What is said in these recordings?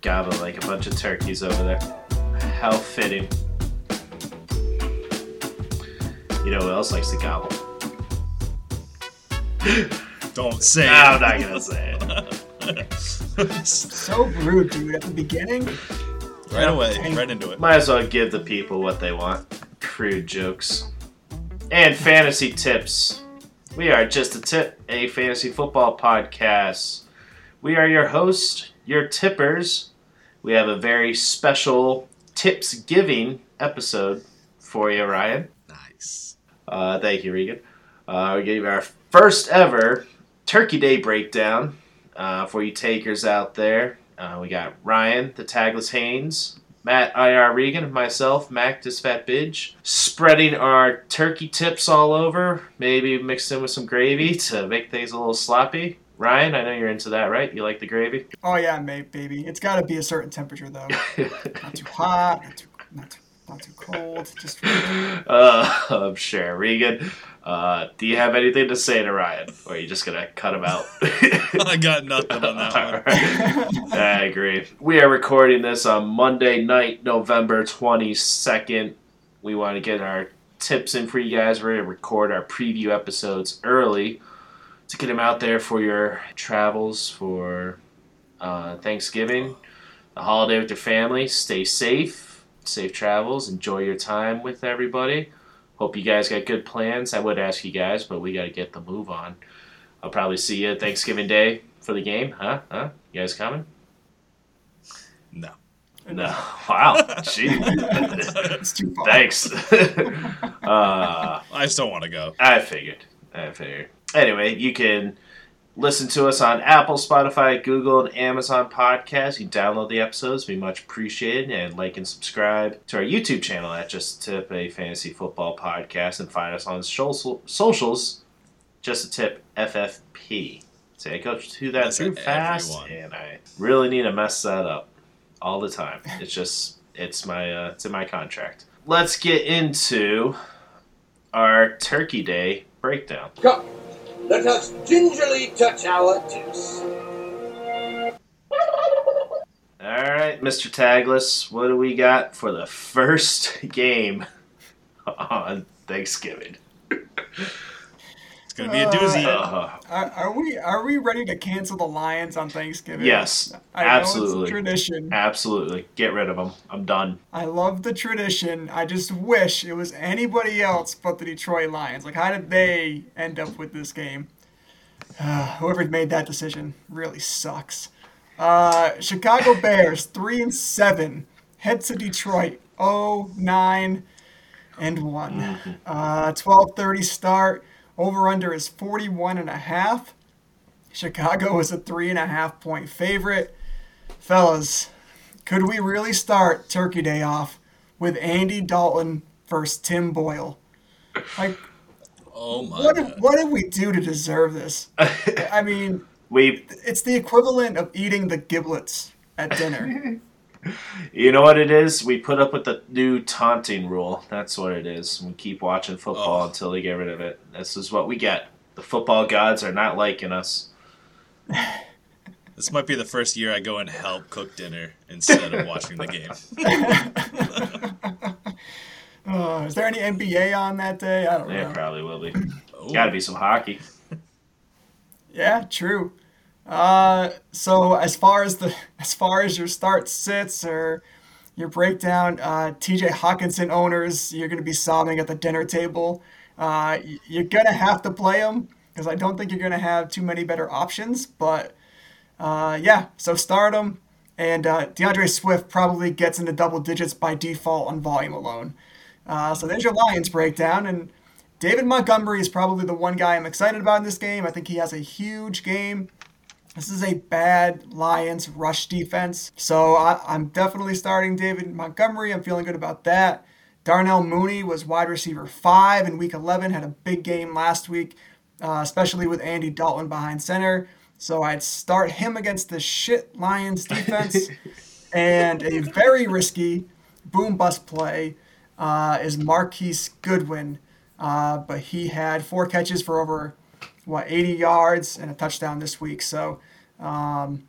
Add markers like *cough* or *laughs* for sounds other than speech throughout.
Gobble like a bunch of turkeys over there. How fitting. You know who else likes to gobble? *laughs* Don't say No, it. I'm not gonna say it. So rude, dude. At the beginning, right away, right into it. Might as well give the people what they want. Crude jokes. And fantasy tips. We are Just a Tip, a fantasy football podcast. We are your host, your tippers. We have a very special tips giving episode for you, Ryan. Nice. Uh, thank you, Regan. Uh, we gave our first ever Turkey Day breakdown uh, for you takers out there. Uh, we got Ryan, the Tagless Haynes, Matt IR Regan, and myself, Mac Disfat Bidge, spreading our turkey tips all over, maybe mixed in with some gravy to make things a little sloppy. Ryan, I know you're into that, right? You like the gravy? oh yeah, mate, baby. It's got to be a certain temperature though. *laughs* not too hot, not too, not too, not too cold. Just right. uh, *laughs* I'm sure. Regan, uh, do you have anything to say to Ryan? Or are you just going to cut him out? *laughs* I got nothing on that one. Alright. I agree. We are recording this on Monday night, November 22nd. We want to get our tips in for you guys. We're going to record our preview episodes early to get them out there for your travels for uh, Thanksgiving, the holiday with your family. Stay safe, safe travels, enjoy your time with everybody. Hope you guys got good plans. I would ask you guys, but we got to get the move on. I'll probably see you Thanksgiving Day for the game, huh? Huh? You guys coming? No. No. Wow. *laughs* Gee. it's too far. Thanks. *laughs* uh, I still want to go. I figured. I figured. Anyway, you can listen to us on Apple, Spotify, Google, and Amazon podcasts. You can download the episodes, be much appreciated, and like and subscribe to our YouTube channel at Just a Tip, a fantasy football podcast, and find us on socials. Just a Tip FFP. See, I go through that That's too fast, everyone. and I really need to mess that up all the time. It's just, it's my, uh, it's in my contract. Let's get into our Turkey Day breakdown. Come, let us gingerly touch our tips. All right, Mr. Tagless, what do we got for the first *laughs* game on Thanksgiving? *laughs* It's gonna be a doozy. Uh, Are, are we are we ready to cancel the Lions on Thanksgiving? yes, I know absolutely. it's a tradition. absolutely. Get rid of them. I'm done. I love the tradition. I just wish it was anybody else but the Detroit Lions. Like, how did they end up with this game? Uh, *sighs* whoever made that decision really sucks. Uh, Chicago Bears three and seven head to Detroit 0, 9 and one. Uh, 12:30 start. Over under is 41 and a half. Chicago is a three and a half point favorite. Fellas, could we really start Turkey Day off with Andy Dalton versus Tim Boyle? Like, Oh my what did, what did we do to deserve this? *laughs* I mean, We, it's the equivalent of eating the giblets at dinner. *laughs* *laughs* you know what it is? We put up with the new taunting rule. That's what it is. We keep watching football Oh. until they get rid of it. This is what we get. The football gods are not liking us. This might be the first year I go and help cook dinner instead of watching the game. Uh, *laughs* is there any NBA on that day? I don't Yeah, know. probably will be. Oh, Got to be some hockey. Yeah, true. Uh, so as far as the *laughs* as far as your start sits or your breakdown, uh, T.J. Hockenson owners, you're going to be sobbing at the dinner table. Uh, you're going to have to play him because I don't think you're going to have too many better options. But uh, yeah, so start him, and uh, DeAndre Swift probably gets into double digits by default on volume alone. Uh, so there's your Lions breakdown, and David Montgomery is probably the one guy I'm excited about in this game. I think he has a huge game. This is a bad Lions rush defense. So I, I'm definitely starting David Montgomery. I'm feeling good about that. Darnell Mooney was wide receiver five in week 11, had a big game last week, uh, especially with Andy Dalton behind center. So I'd start him against the shit Lions defense. *laughs* and a very risky boom bust play uh, is Marquise Goodwin. Uh, but he had four catches for over what 80 yards and a touchdown this week. So um,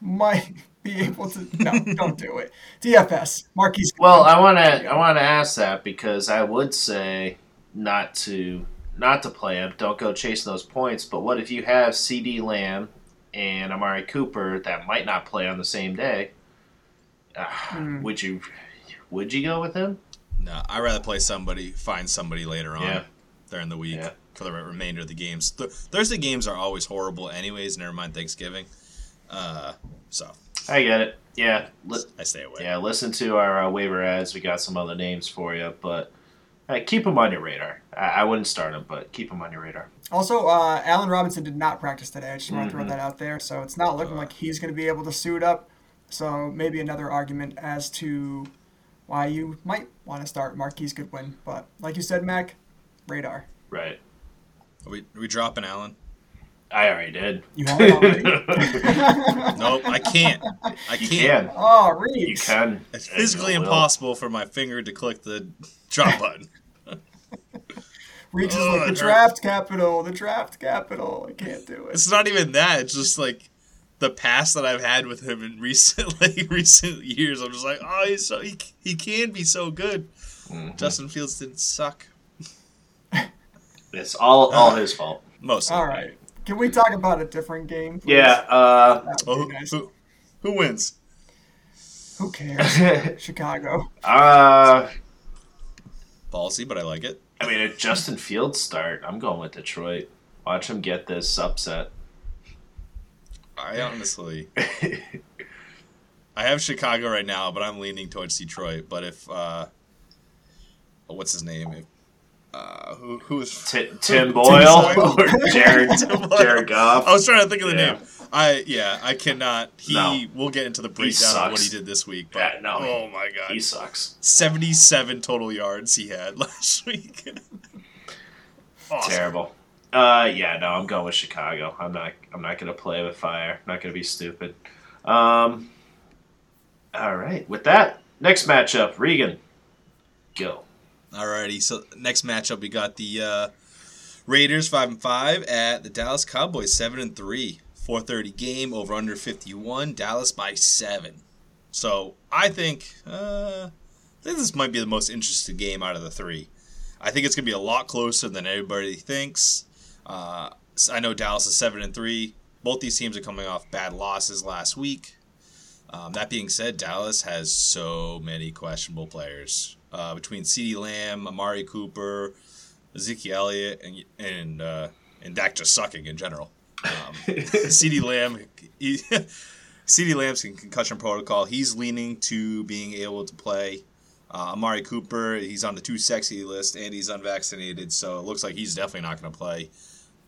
might be able to. No, don't do it. DFS, Marquise. Well, I want to I want to ask that because I would say not to not to play him. Don't go chasing those points. But what if you have CeeDee Lamb and Amari Cooper that might not play on the same day? Uh, Hmm. Would you would you go with him? No, I'd rather play somebody, find somebody later on Yeah. during the week Yeah. For the remainder of the games. Th- Thursday games are always horrible, anyways. Never mind Thanksgiving. Uh, so I get it. Yeah, li- I stay away. yeah. Listen to our uh, waiver ads. We got some other names for you, but uh, keep them on your radar. I, I wouldn't start them, but keep them on your radar. Also, uh, Allen Robinson did not practice today. I just want to throw that out there. So it's not looking like he's going to be able to suit up. So maybe another argument as to why you might want to start Marquise Goodwin. But like you said, Mac, radar. Right. Are we, are we dropping Allen? I already did. You have it already. *laughs* Nope, I can't. I You can't. can. oh, You Reeves. can. It's physically you will. impossible for my finger to click the drop *laughs* button. Reeves is Oh, like the hurts. draft capital, the draft capital. I can't do it. It's not even that. It's just like the past that I've had with him in *laughs* recent like recent years. I'm just like, oh, he's so he, he can be so good. Mhm. Justin Fields didn't suck. It's all all his fault. Most. of All the right. time. Can we talk about a different game? please? Yeah. Uh, Oh, who, nice. who, who wins? Who cares? *laughs* Chicago. uh, Ballsy, but I like it. I mean, a Justin Fields start. I'm going with Detroit. Watch him get this upset. I honestly, I have Chicago right now, but I'm leaning towards Detroit. But if uh, what's his name? If, uh, who who is *laughs* Ti- Tim Boyle. *laughs* Or *laughs* Jared. Jared Goff. I was trying to think of the Yeah. name. I yeah, I cannot. He No. we'll get into the breakdown of what he did this week. But Yeah, no, oh my god, He sucks. seventy-seven total yards he had last week. awesome. Terrible. Uh, yeah, no, I'm going with Chicago. I'm not. I'm not gonna play with fire. I'm not gonna be stupid. Um. All right. With that, next matchup, Regan. Go. Alrighty, so next matchup we got the uh, Raiders five and five at the Dallas Cowboys seven and three. Four thirty game over under fifty one. Dallas by seven. So I think uh, this might be the most interesting game out of the three. I think it's gonna be a lot closer than everybody thinks. Uh, I know Dallas is seven and three. Both these teams are coming off bad losses last week. Um, that being said, Dallas has so many questionable players uh, between CeeDee Lamb, Amari Cooper, Ezekiel Elliott, and and uh, and Dak just sucking in general. Um, *laughs* CeeDee Lamb, he, *laughs* CeeDee Lamb's in concussion protocol. He's leaning to being able to play. Uh, Amari Cooper, he's on the too sexy list and he's unvaccinated, so it looks like he's definitely not going to play.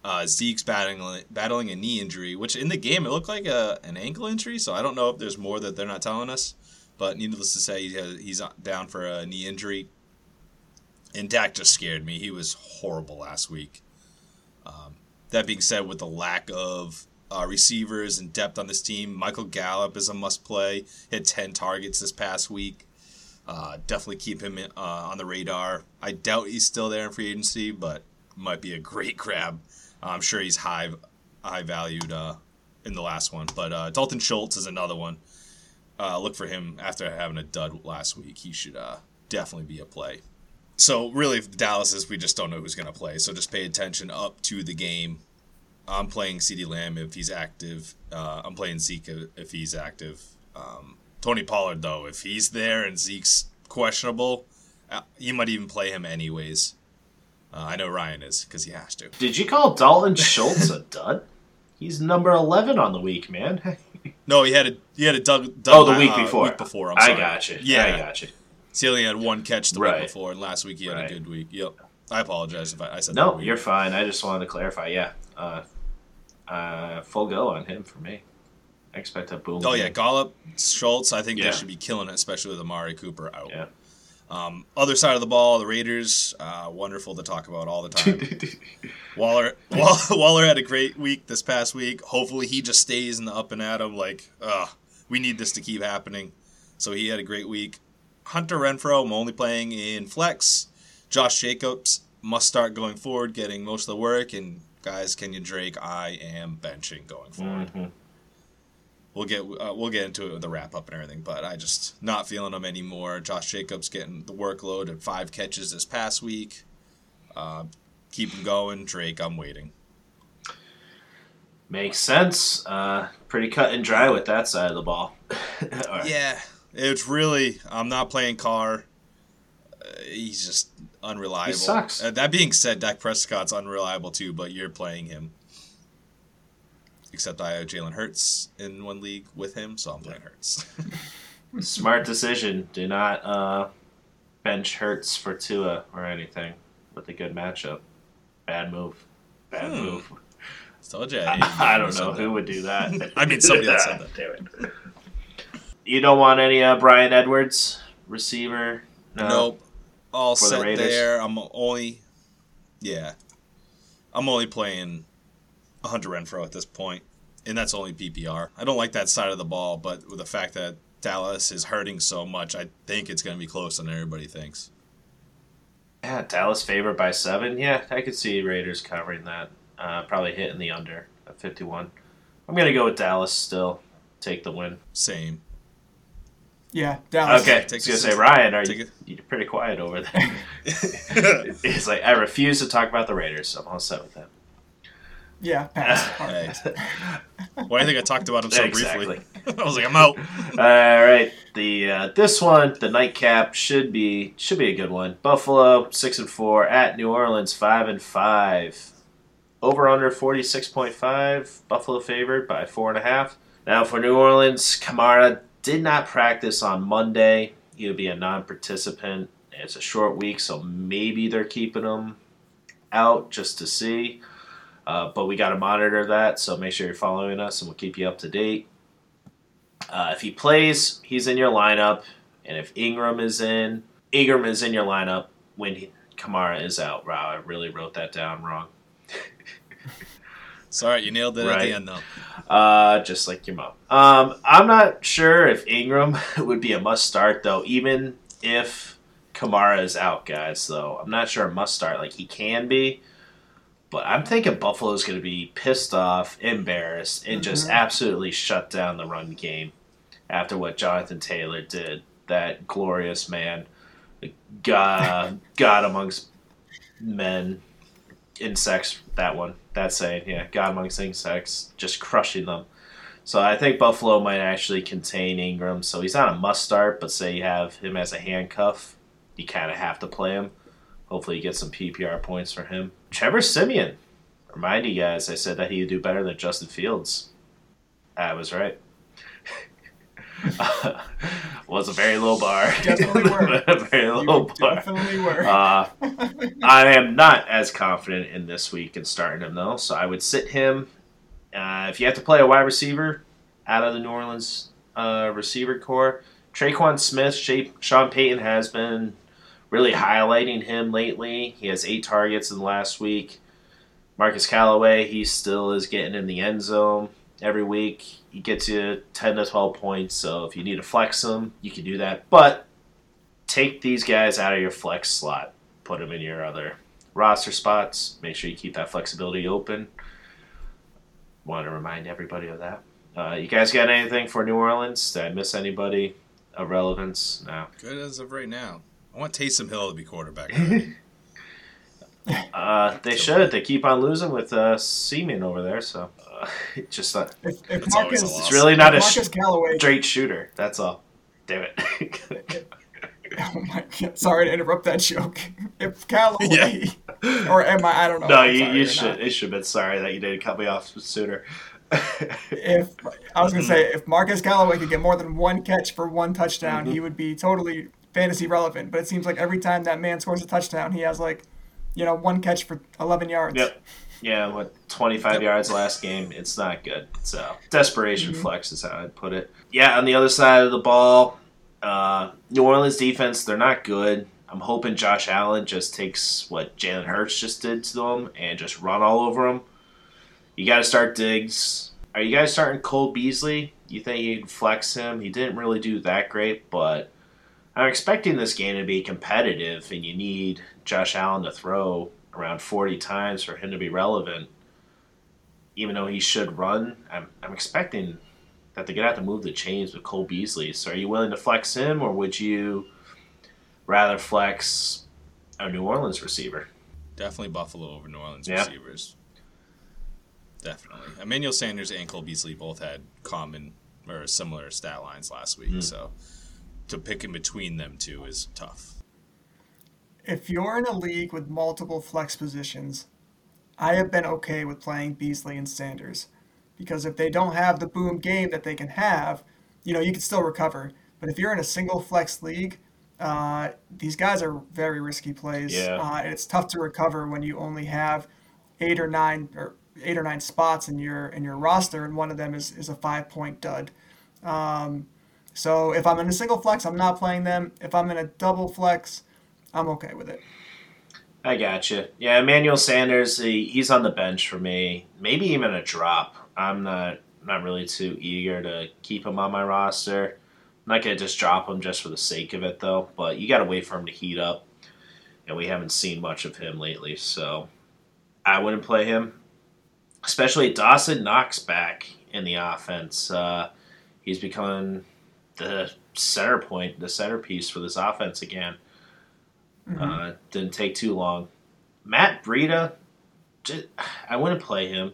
Uh, Zeke's battling battling a knee injury, which in the game it looked like a, an ankle injury. So I don't know if there's more that they're not telling us. But needless to say, he he's down for a knee injury. And Dak just scared me. He was horrible last week. Um, that being said, with the lack of uh, receivers and depth on this team, Michael Gallup is a must play. Hit 10 targets this past week. Uh, definitely keep him uh, on the radar. I doubt he's still there in free agency, but might be a great *laughs* grab. I'm sure he's high, high valued uh, in the last one. But uh, Dalton Schultz is another one. Uh, look for him after having a dud last week. He should uh, definitely be a play. So really, Dallas is, we just don't know who's going to play. So just pay attention up to the game. I'm playing CeeDee Lamb if he's active. Uh, I'm playing Zeke if he's active. Um, Tony Pollard though, if he's there and Zeke's questionable, uh, you might even play him anyways. Uh, I know Ryan is because he has to. Did you call Dalton Schultz a *laughs* dud? He's number eleven on the week, man. *laughs* No, he had a he had a dug. dud oh, the week uh, before. Week before. I'm I got you. Yeah, I got you. So he only had one catch the Right. week before, and last week he had Right. a good week. Yep. I apologize if I, I said. No, you're fine. I just wanted to clarify. Yeah, uh, uh, full go on him for me. I expect a boom. Oh yeah, Gallup, Schultz. I think Yeah. they should be killing it, especially with Amari Cooper out. Yeah. Um, other side of the ball, the Raiders, uh, wonderful to talk about all the time. *laughs* Waller, Waller, *laughs* Waller had a great week this past week. Hopefully, he just stays in the up and at 'em. Like, uh, we need this to keep happening. So he had a great week. Hunter Renfrow, I'm only playing in flex. Josh Jacobs must start going forward, getting most of the work. And guys, Kenyan Drake, I am benching going forward. Mhm. We'll get uh, we'll get into it with the wrap up and everything. But I just not feeling him anymore. Josh Jacobs getting the workload at five catches this past week. Uh, keep him going, Drake. I'm waiting. Makes sense. Uh, pretty cut and dry with that side of the ball. *laughs* Yeah, it's really. I'm not playing Carr. Uh, he's just unreliable. He sucks. Uh, that being said, Dak Prescott's unreliable too, but you're playing him. Except I have Jalen Hurts in one league with him, so I'm playing Hurts. *laughs* Smart decision. Do not uh, bench Hurts for Tua or anything with a good matchup. Bad move. Bad Hmm. move. Told you. I, I don't know who would do that. *laughs* I mean, somebody that said that. Damn it. You don't want any uh, Bryan Edwards receiver? No. Nope. All the set Raiders? there. I'm only, yeah, I'm only playing Hunter Renfrow at this point, and that's only PPR. I don't like that side of the ball, but with the fact that Dallas is hurting so much, I think it's going to be closer than everybody thinks. Yeah, Dallas favored by seven. Yeah, I could see Raiders covering that. Uh, probably hitting the under at 51. I'm going to go with Dallas still. Take the win. Same. Yeah, Dallas. Okay, I Take was going to say, Ryan, are you, you're pretty quiet over there. *laughs* It's like, I refuse to talk about the Raiders, so I'm all set with that. Yeah, pass. Hey. Why do you think I talked about him so Exactly. briefly? *laughs* I was like, I'm out. *laughs* All right, the uh, this one, the nightcap should be should be a good one. Buffalo six and four at New Orleans five and five. Over under forty six point five. Buffalo favored by four and a half. Now for New Orleans, Kamara did not practice on Monday. He'll be a non-participant. It's a short week, so maybe they're keeping him out just to see. Uh, but we got to monitor that, so make sure you're following us, and we'll keep you up to date. Uh, if he plays, he's in your lineup, and if Ingram is in, Ingram is in your lineup when he, Kamara is out. Wow, I really wrote that down wrong. Sorry, you nailed it at the end, though. Uh, just like your mom. Um, I'm not sure if Ingram *laughs* would be a must start though, even if Kamara is out, guys. Though I'm not sure a must start. Like he can be, but I'm thinking Buffalo's going to be pissed off, embarrassed, and just Mhm. absolutely shut down the run game after what Jonathan Taylor did. That glorious man, God, *laughs* God amongst men, insects. That one, that saying, yeah, God amongst insects, just crushing them. So I think Buffalo might actually contain Ingram. So he's not a must start, but say you have him as a handcuff, you kind of have to play him. Hopefully, you get some PPR points for him. Trevor Siemian. Remind you guys, I said that he would do better than Justin Fields. I was right. *laughs* was a very low bar. Definitely *laughs* were. a very low You bar. definitely were. Uh, I am not as confident in this week in starting him though, so I would sit him. Uh, if you have to play a wide receiver out of the New Orleans uh, receiver core, Tre'Quan Smith, Sean Payton has been really highlighting him lately. He has eight targets in the last week. Marquez Callaway, he still is getting in the end zone every week. He gets you 10 to 12 points, so if you need to flex him, you can do that. But take these guys out of your flex slot, put them in your other roster spots. Make sure you keep that flexibility open. Want to remind everybody of that. Uh, you guys got anything for New Orleans? Did I miss anybody of relevance? No. Good as of right now. I want Taysom Hill to be quarterback. *laughs* Uh, they should. They keep on losing with uh, Siemian over there, so uh, *laughs* just a if, if It's Marquez, a it's really not a Marquez sh- Callaway. straight shooter. That's all. Damn it. *laughs* Oh my god! Sorry to interrupt that joke. If Callaway, Yeah. or am I? I don't know. no, you, you should. not. It should have been sorry that you didn't cut me off sooner. If I was gonna say if Marquez Callaway could get more than one catch for one touchdown, Mm-hmm. he would be totally fantasy relevant. But it seems like every time that man scores a touchdown, he has like, you know, one catch for 11 yards. Yep. Yeah, what 25 Yep. yards last game? It's not good. So desperation Mhm. flex is how I'd put it. Yeah, on the other side of the ball, uh, New Orleans defense they're not good. I'm hoping Josh Allen just takes what Jalen Hurts just did to them and just run all over them. You got to start Diggs. Are you guys starting Cole Beasley? You think you can flex him? He didn't really do that great, but I'm expecting this game to be competitive, and you need Josh Allen to throw around 40 times for him to be relevant. Even though he should run, I'm, I'm expecting that they're gonna have to move the chains with Cole Beasley. So, are you willing to flex him, or would you rather flex a New Orleans receiver? Definitely Buffalo over New Orleans Yeah. receivers. Definitely. Emmanuel Sanders and Cole Beasley both had common or similar stat lines last week, Hmm. so to pick in between them two is tough. If you're in a league with multiple flex positions, I have been okay with playing Beasley and Sanders because if they don't have the boom game that they can have, you know, you can still recover. But if you're in a single flex league, uh, these guys are very risky plays. Yeah. Uh, and it's tough to recover when you only have eight or nine or eight or nine spots in your in your roster, and one of them is, is a five point dud. Um, so if I'm in a single flex, I'm not playing them. If I'm in a double flex, I'm okay with it. I got you. Yeah, Emmanuel Sanders, he, he's on the bench for me. Maybe even a drop. I'm not not really too eager to keep him on my roster. I'm not gonna just drop him just for the sake of it, though. But you got to wait for him to heat up, and we haven't seen much of him lately, so I wouldn't play him. Especially Dawson Knox back in the offense. Uh, he's becoming the center point, the centerpiece for this offense again. Uh, didn't take too long. Matt Breida, I wouldn't play him.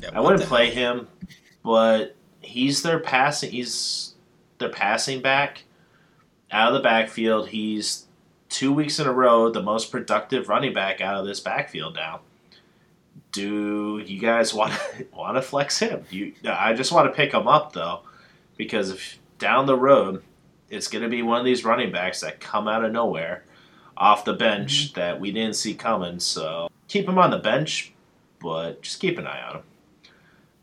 Yeah, I what wouldn't play hell? him, but he's their passing. He's their passing back out of the backfield. He's two weeks in a row the most productive running back out of this backfield now. Do you guys want to want to flex him? You, I just want to pick him up though, because if down the road it's going to be one of these running backs that come out of nowhere, off the bench that we didn't see coming. So keep him on the bench, but just keep an eye on him.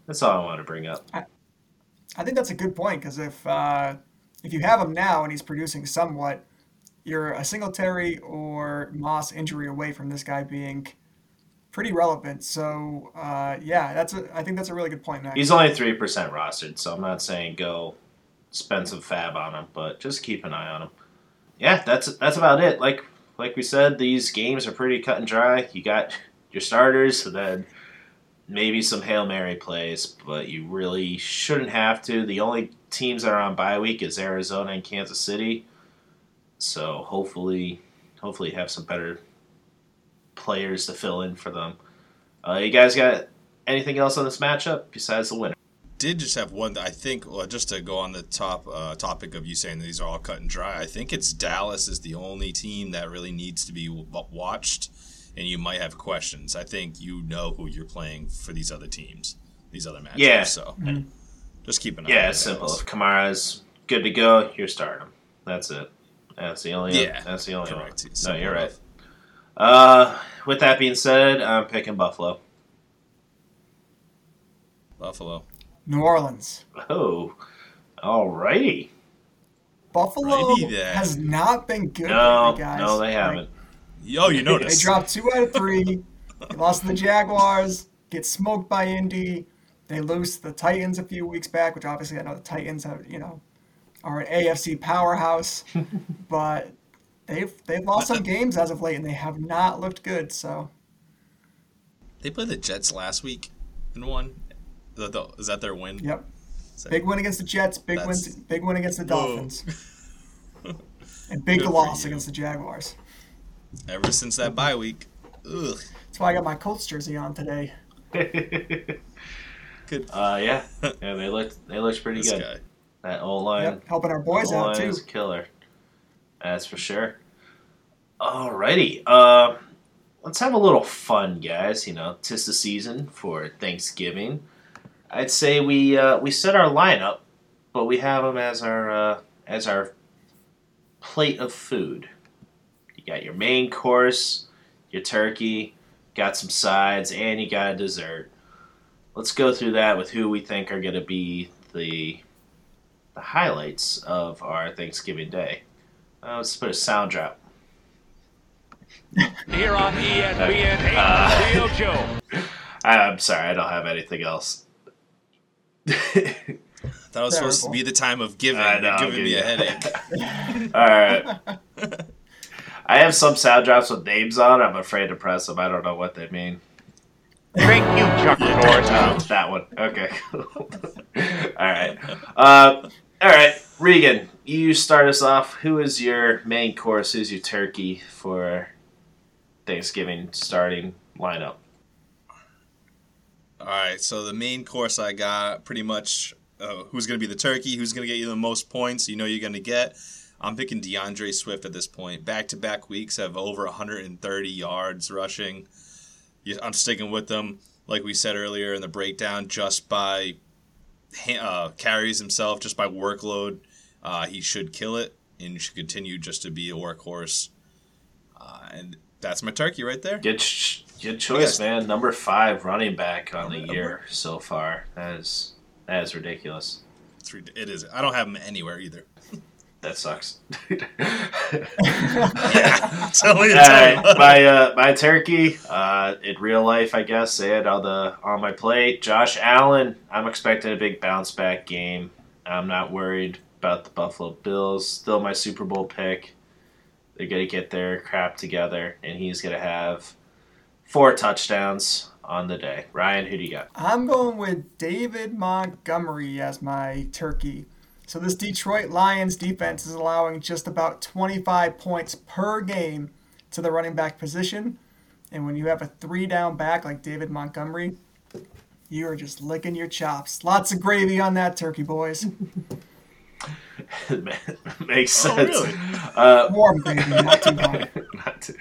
That's all I want to bring up. I think that's a good point because if uh, if you have him now and he's producing somewhat, you're a Singletary or Moss injury away from this guy being pretty relevant. So uh, yeah, that's a, I think that's a really good point, Max. He's only three percent rostered, so I'm not saying go spend some fab on them, but just keep an eye on them. Yeah, that's that's about it. Like like we said, these games are pretty cut and dry. You got *laughs* your starters, and then maybe some hail mary plays, but you really shouldn't have to. The only teams that are on bye week is Arizona and Kansas City, so hopefully, hopefully have some better players to fill in for them. Uh, you guys got anything else on this matchup besides the winner? Did just have one. I think, well, just to go on the top uh, topic of you saying that these are all cut and dry. I think it's Dallas is the only team that really needs to be watched, and you might have questions. I think you know who you're playing for these other teams, these other matchups. Yeah. So just keep an eye. Yeah, it's simple. If Kamara's good to go, you're starting him. That's it. That's the only. Yeah, that's the only Correct. one. No, you're right. Uh, with that being said, I'm picking Buffalo. Buffalo. New Orleans. Oh, alrighty. Buffalo Righty there. has not been good No, lately, guys. no, they Like, haven't. Yo, you noticed. They noticed? dropped two out of three. they lost to the Jaguars. Get smoked by Indy. They lose to the Titans a few weeks back, which obviously I know the Titans have, you know, are an AFC powerhouse, *laughs* but they've they've lost some games as of late, and they have not looked good. So They played the Jets last week and won. Is that, the, is that their win? yep, Is that- big win against the Jets, big win, big win against the Dolphins, *laughs* and big Good loss against the Jaguars. Ever since that bye week. Ugh. That's why I got my Colts jersey on today. *laughs* Good. uh, yeah, *laughs* yeah, they looked they looked pretty this good. guy. That old line, Yep, helping our boys out too. is a killer. That's for sure. Alrighty, uh, let's have a little fun, guys. You know, tis the season for Thanksgiving. I'd say we uh, we set our lineup, but we have them as our uh, as our plate of food. You got your main course, your turkey, got some sides, and you got a dessert. Let's go through that with who we think are going to be the the highlights of our Thanksgiving Day. Uh, let's put a sound drop. Here on ESPN, Uh, Theo Joe. I'm sorry, I don't have anything else. That was supposed to be the time of giving. I know, giving me a headache. *laughs* All right. I have some sound drops with names on. I'm afraid to press them. I don't know what they mean. Thank you, Chuck Norris. Oh, *laughs* that one. Okay. *laughs* all right. Uh, all right, Regan, you start us off. Who is your main course? Who's your turkey for Thanksgiving starting lineup? All right, so the main course I got pretty much uh, who's going to be the turkey, who's going to get you the most points, you know you're going to get. I'm picking DeAndre Swift at this point. Back to back weeks have over 130 yards rushing. I'm sticking with them, like we said earlier in the breakdown, just by uh, carries himself, just by workload. Uh, he should kill it and should continue just to be a workhorse. Uh, and that's my turkey right there. Good, ch- good choice, man. Number five running back on the year so far. That is that is ridiculous. It's, it is. I don't have him anywhere either. *laughs* That sucks. *laughs* Tell me, All right, my uh, my turkey. Uh, in real life, I guess, and on the on my plate, Josh Allen. I'm expecting a big bounce back game. I'm not worried about the Buffalo Bills. Still my Super Bowl pick. They're gonna get their crap together, and he's gonna have four touchdowns on the day. Ryan, who do you got? I'm going with David Montgomery as my turkey. So this Detroit Lions defense is allowing just about 25 points per game to the running back position. And when you have a three down back like David Montgomery, you are just licking your chops. Lots of gravy on that turkey, boys. *laughs* *laughs* Makes sense. Oh, sense. really? Uh, Warm gravy, not too *laughs* hot. not to-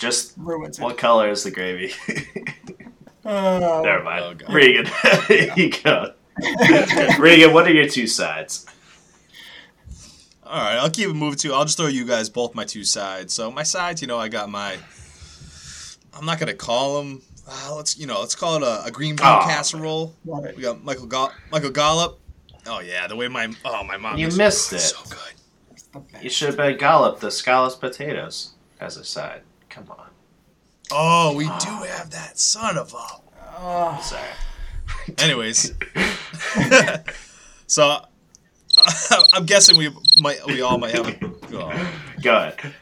just Ruins it. what color is the gravy? *laughs* Oh, Never mind. Oh, God. Regan, *laughs* there you go. *laughs* Regan, what are your two sides? All right, I'll keep it moving too. I'll just throw you guys both my two sides. So my sides, you know, I got my. I'm not gonna call them. Uh, let's you know, let's call it a, a green bean Oh, casserole. love. We got Michael Gall- Michael Gollop. Oh yeah, the way my oh my mom. You missed it. So good. It's the best. You should have been Gollop, the scalloped potatoes, as a side. Come on. Oh, we do have that son of a. Oh, Sorry. *laughs* Anyways, *laughs* so *laughs* I'm guessing we might we all might have a. oh. Go ahead.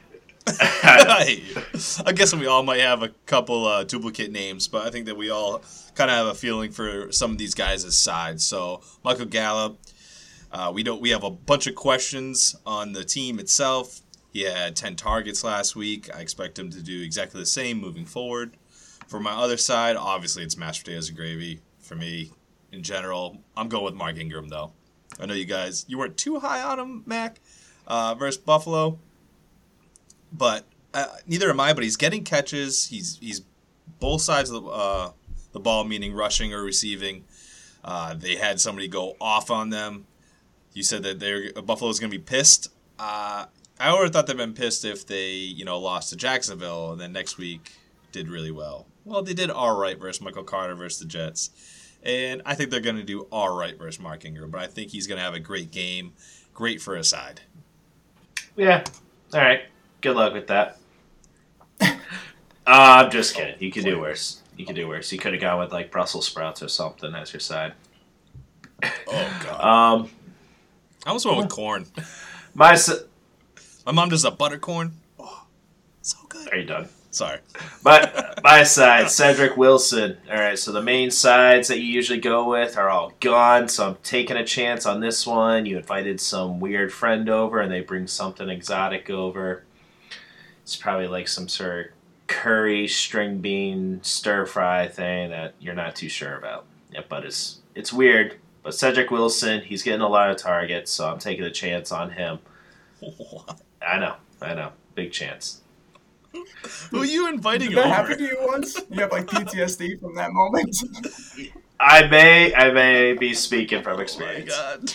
I hate. I'm guessing we all might have a couple uh, duplicate names, but I think that we all kind of have a feeling for some of these guys as sides. So Michael Gallup, uh, we don't. We have a bunch of questions on the team itself. He had 10 targets last week. I expect him to do exactly the same moving forward. For my other side, obviously it's mashed potatoes and gravy for me in general. I'm going with Mark Ingram though. I know you guys you weren't too high on him, Mac, uh, versus Buffalo but uh, neither am I. But he's getting catches. He's he's both sides of the uh, the ball, meaning rushing or receiving. Uh, they had somebody go off on them. You said that they're Buffalo's going to be pissed. Uh, I would have thought they'd been pissed if they you know lost to Jacksonville and then next week did really well. Well, they did all right versus Michael Carter versus the Jets. And I think they're going to do all right versus Mark Ingram, but I think he's going to have a great game. Great for a side. Yeah. All right. Good luck with that. *laughs* Uh, I'm just kidding. You could do worse. You could do worse. You could have gone with like Brussels sprouts or something as your side. Oh, God. *laughs* Um, I was went with *laughs* corn. my. S- My mom does a buttercorn. Oh, so good. Are you done? Sorry. But my side, Cedric Wilson. All right, so the main sides that you usually go with are all gone. So I'm taking a chance on this one. You invited some weird friend over, and they bring something exotic over. It's probably like some sort of curry string bean stir fry thing that you're not too sure about. Yeah, but it's it's weird. But Cedric Wilson, he's getting a lot of targets, so I'm taking a chance on him. *laughs* I know, I know, big chance. Who are you inviting did that over? happen to you once? You have like PTSD from that moment. I may, I may be speaking from Oh my experience. god.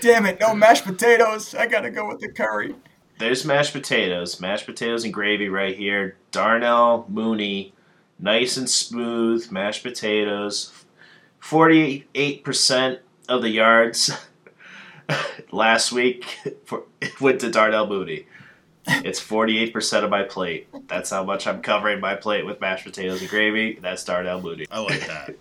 Damn it, no mashed potatoes. I gotta go with the curry. There's mashed potatoes, mashed potatoes and gravy right here. Darnell Mooney, nice and smooth mashed potatoes. Forty-eight percent of the yards *laughs* *coughs* last week *laughs* for, went to Darnell Mooney. It's forty-eight percent of my plate. That's how much I'm covering my plate with mashed potatoes and gravy. That's Darnell Mooney. I like that.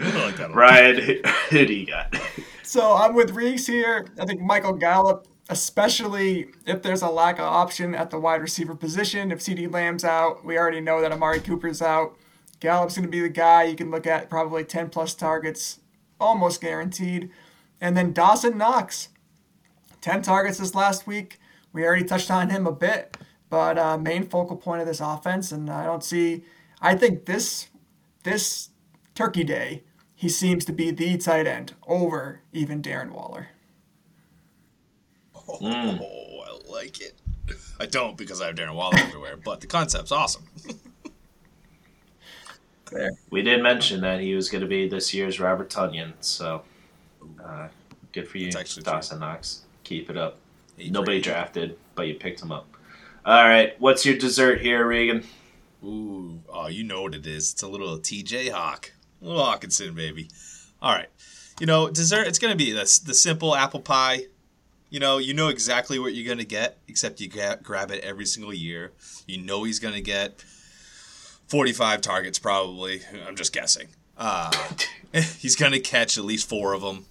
I like that. a lot. Ryan, who, *laughs* who do you got? So I'm with Reese here. I think Michael Gallup, especially if there's a lack of option at the wide receiver position. If CeeDee Lamb's out, we already know that Amari Cooper's out. Gallup's going to be the guy you can look at probably 10 plus targets, almost guaranteed. And then Dawson Knox, 10 targets this last week. We already touched on him a bit, but uh, main focal point of this offense. And I don't see, I think this this Turkey Day, he seems to be the tight end over even Darren Waller. Oh, I like it. I don't because I have Darren Waller everywhere, but the concept's awesome. *laughs* There. We did mention that he was going to be this year's Robert Tonyan, so uh, good for you, That's actually true. Dawson Knox. Keep it up. Hey, Nobody drafted, but you picked him up. All right, what's your dessert here, Regan? Ooh, oh, you know what it is. It's a little TJ Hawk. A little Hockenson, baby. All right. You know, dessert, it's going to be the, the simple apple pie. You know, you know exactly what you're going to get, except you gra- grab it every single year. You know he's going to get 45 targets, probably. I'm just guessing. Uh, *laughs* he's going to catch at least four of them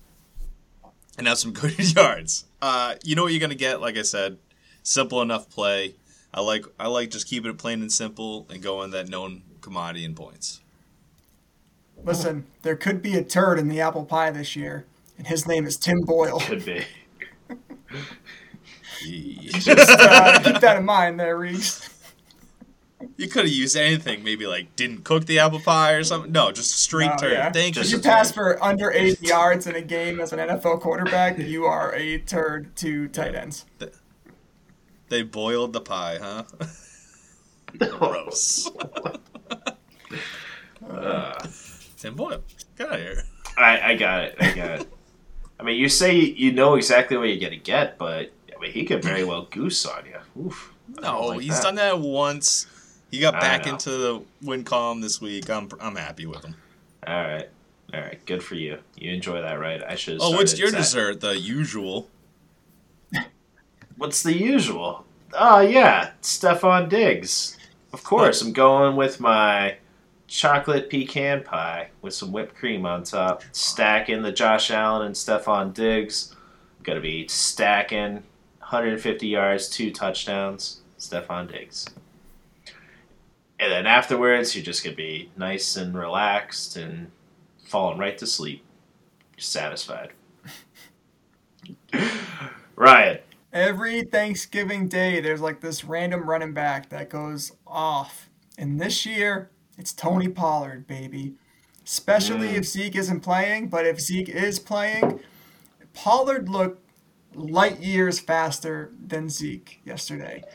and have some *laughs* good yards. Uh, you know what you're going to get, like I said. Simple enough play. I like I like just keeping it plain and simple and going that known commodity in points. Listen, there could be a turd in the apple pie this year, and his name is Tim Boyle. Could be. *laughs* you Uh, keep that in mind there, Reese. Could have used anything, maybe like didn't cook the apple pie or something. No, just straight Oh, turd. yeah. Thank Just If you. you pass for under 80 yards in a game as an NFL quarterback, you are a turd to tight ends. They boiled the pie, huh? *laughs* Gross. *laughs* *laughs* Uh, Tim Boyle, get out of here. I, I got it. I got it. I mean, you say you know exactly what you're going to get, but I mean, he could very well goose on you. Oof. No, like he's that. done that once. He got back into the win column this week. I'm I'm happy with him. All right. All right. Good for you. You enjoy that, right? I should. Oh, what's your dessert? The usual. What's the usual? Oh yeah, Stefon Diggs. Of course, I'm going with my chocolate pecan pie with some whipped cream on top. Stacking the Josh Allen and Stefon Diggs. Gonna be stacking 150 yards, two touchdowns. Stefon Diggs. And then afterwards, you're just gonna be nice and relaxed and falling right to sleep. You're satisfied. *laughs* Ryan. Every Thanksgiving day, there's like this random running back that goes off. And this year, it's Tony Pollard, baby. Especially mm. if Zeke isn't playing, but if Zeke is playing, Pollard looked light years faster than Zeke yesterday.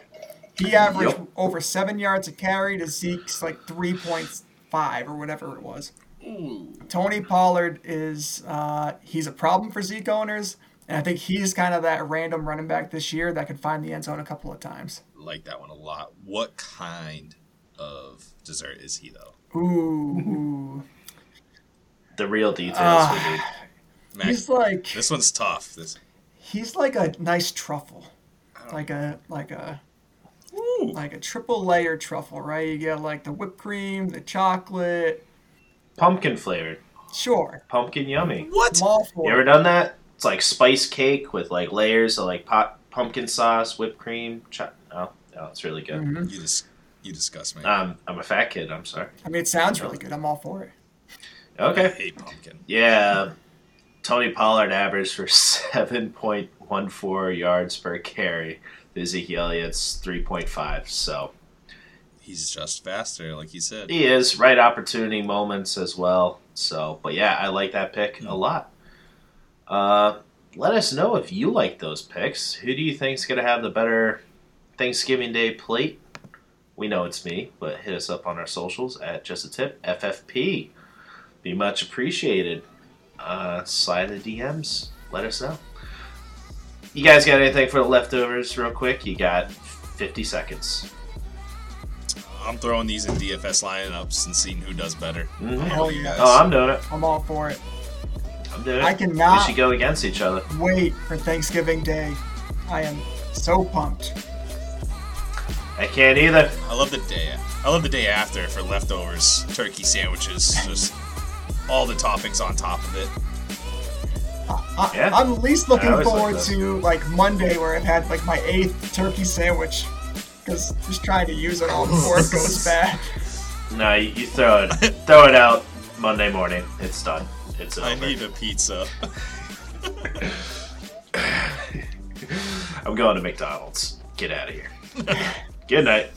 He averaged Yep. over seven yards a carry to Zeke's like 3.5 or whatever it was. Tony Pollard is uh, he's a problem for Zeke owners, and I think he's kind of that random running back this year that could find the end zone a couple of times. Like that one a lot. What kind of dessert is he though? Ooh, ooh. *laughs* The real details we need. Mac, he's like this one's tough. This. he's like a nice truffle, like a like a Ooh. like a triple layer truffle, right? You get like the whipped cream, the chocolate. Pumpkin flavored. Sure, Pumpkin yummy. What? I'm You ever done that? It's like spice cake with like layers of like pot, pumpkin sauce, whipped cream. Cho- oh, no, it's really good. Mhm. You dis- you disgust me. Um, I'm a fat kid. I'm sorry. I mean, it sounds really good. I'm all for it. Okay. I Okay. hate pumpkin. Yeah. Tony Pollard averaged for *laughs* 7.14 yards per carry. Ezekiel Elliott's 3.5. So He's just faster, like you said. he is right opportunity moments as well. So, but yeah, I like that pick a lot. Uh, let us know if you like those picks. Who do you think's gonna have the better Thanksgiving Day plate? We know it's me, but hit us up on our socials at just a tip FFP. Be much appreciated. Uh, slide the DMs. Let us know. You guys got anything for the leftovers, real quick? You got 50 seconds. I'm throwing these in DFS lineups and seeing who does better. Mhm. How about you yeah. Oh, I'm doing it. I'm all for it. I'm doing it. I cannot- We should go against each other. Wait for Thanksgiving Day. I am so pumped. I can't either. I love the day. I love the day after for leftovers, turkey sandwiches, just all the toppings on top of it. I, yeah. I'm least looking forward like to like Monday where I've had like my eighth turkey sandwich because just trying to use it all before it goes *laughs* bad. No, you, you throw it throw it out Monday morning. It's done. It's over. I need a pizza. *laughs* I'm going to McDonald's. Get out of here. Good night.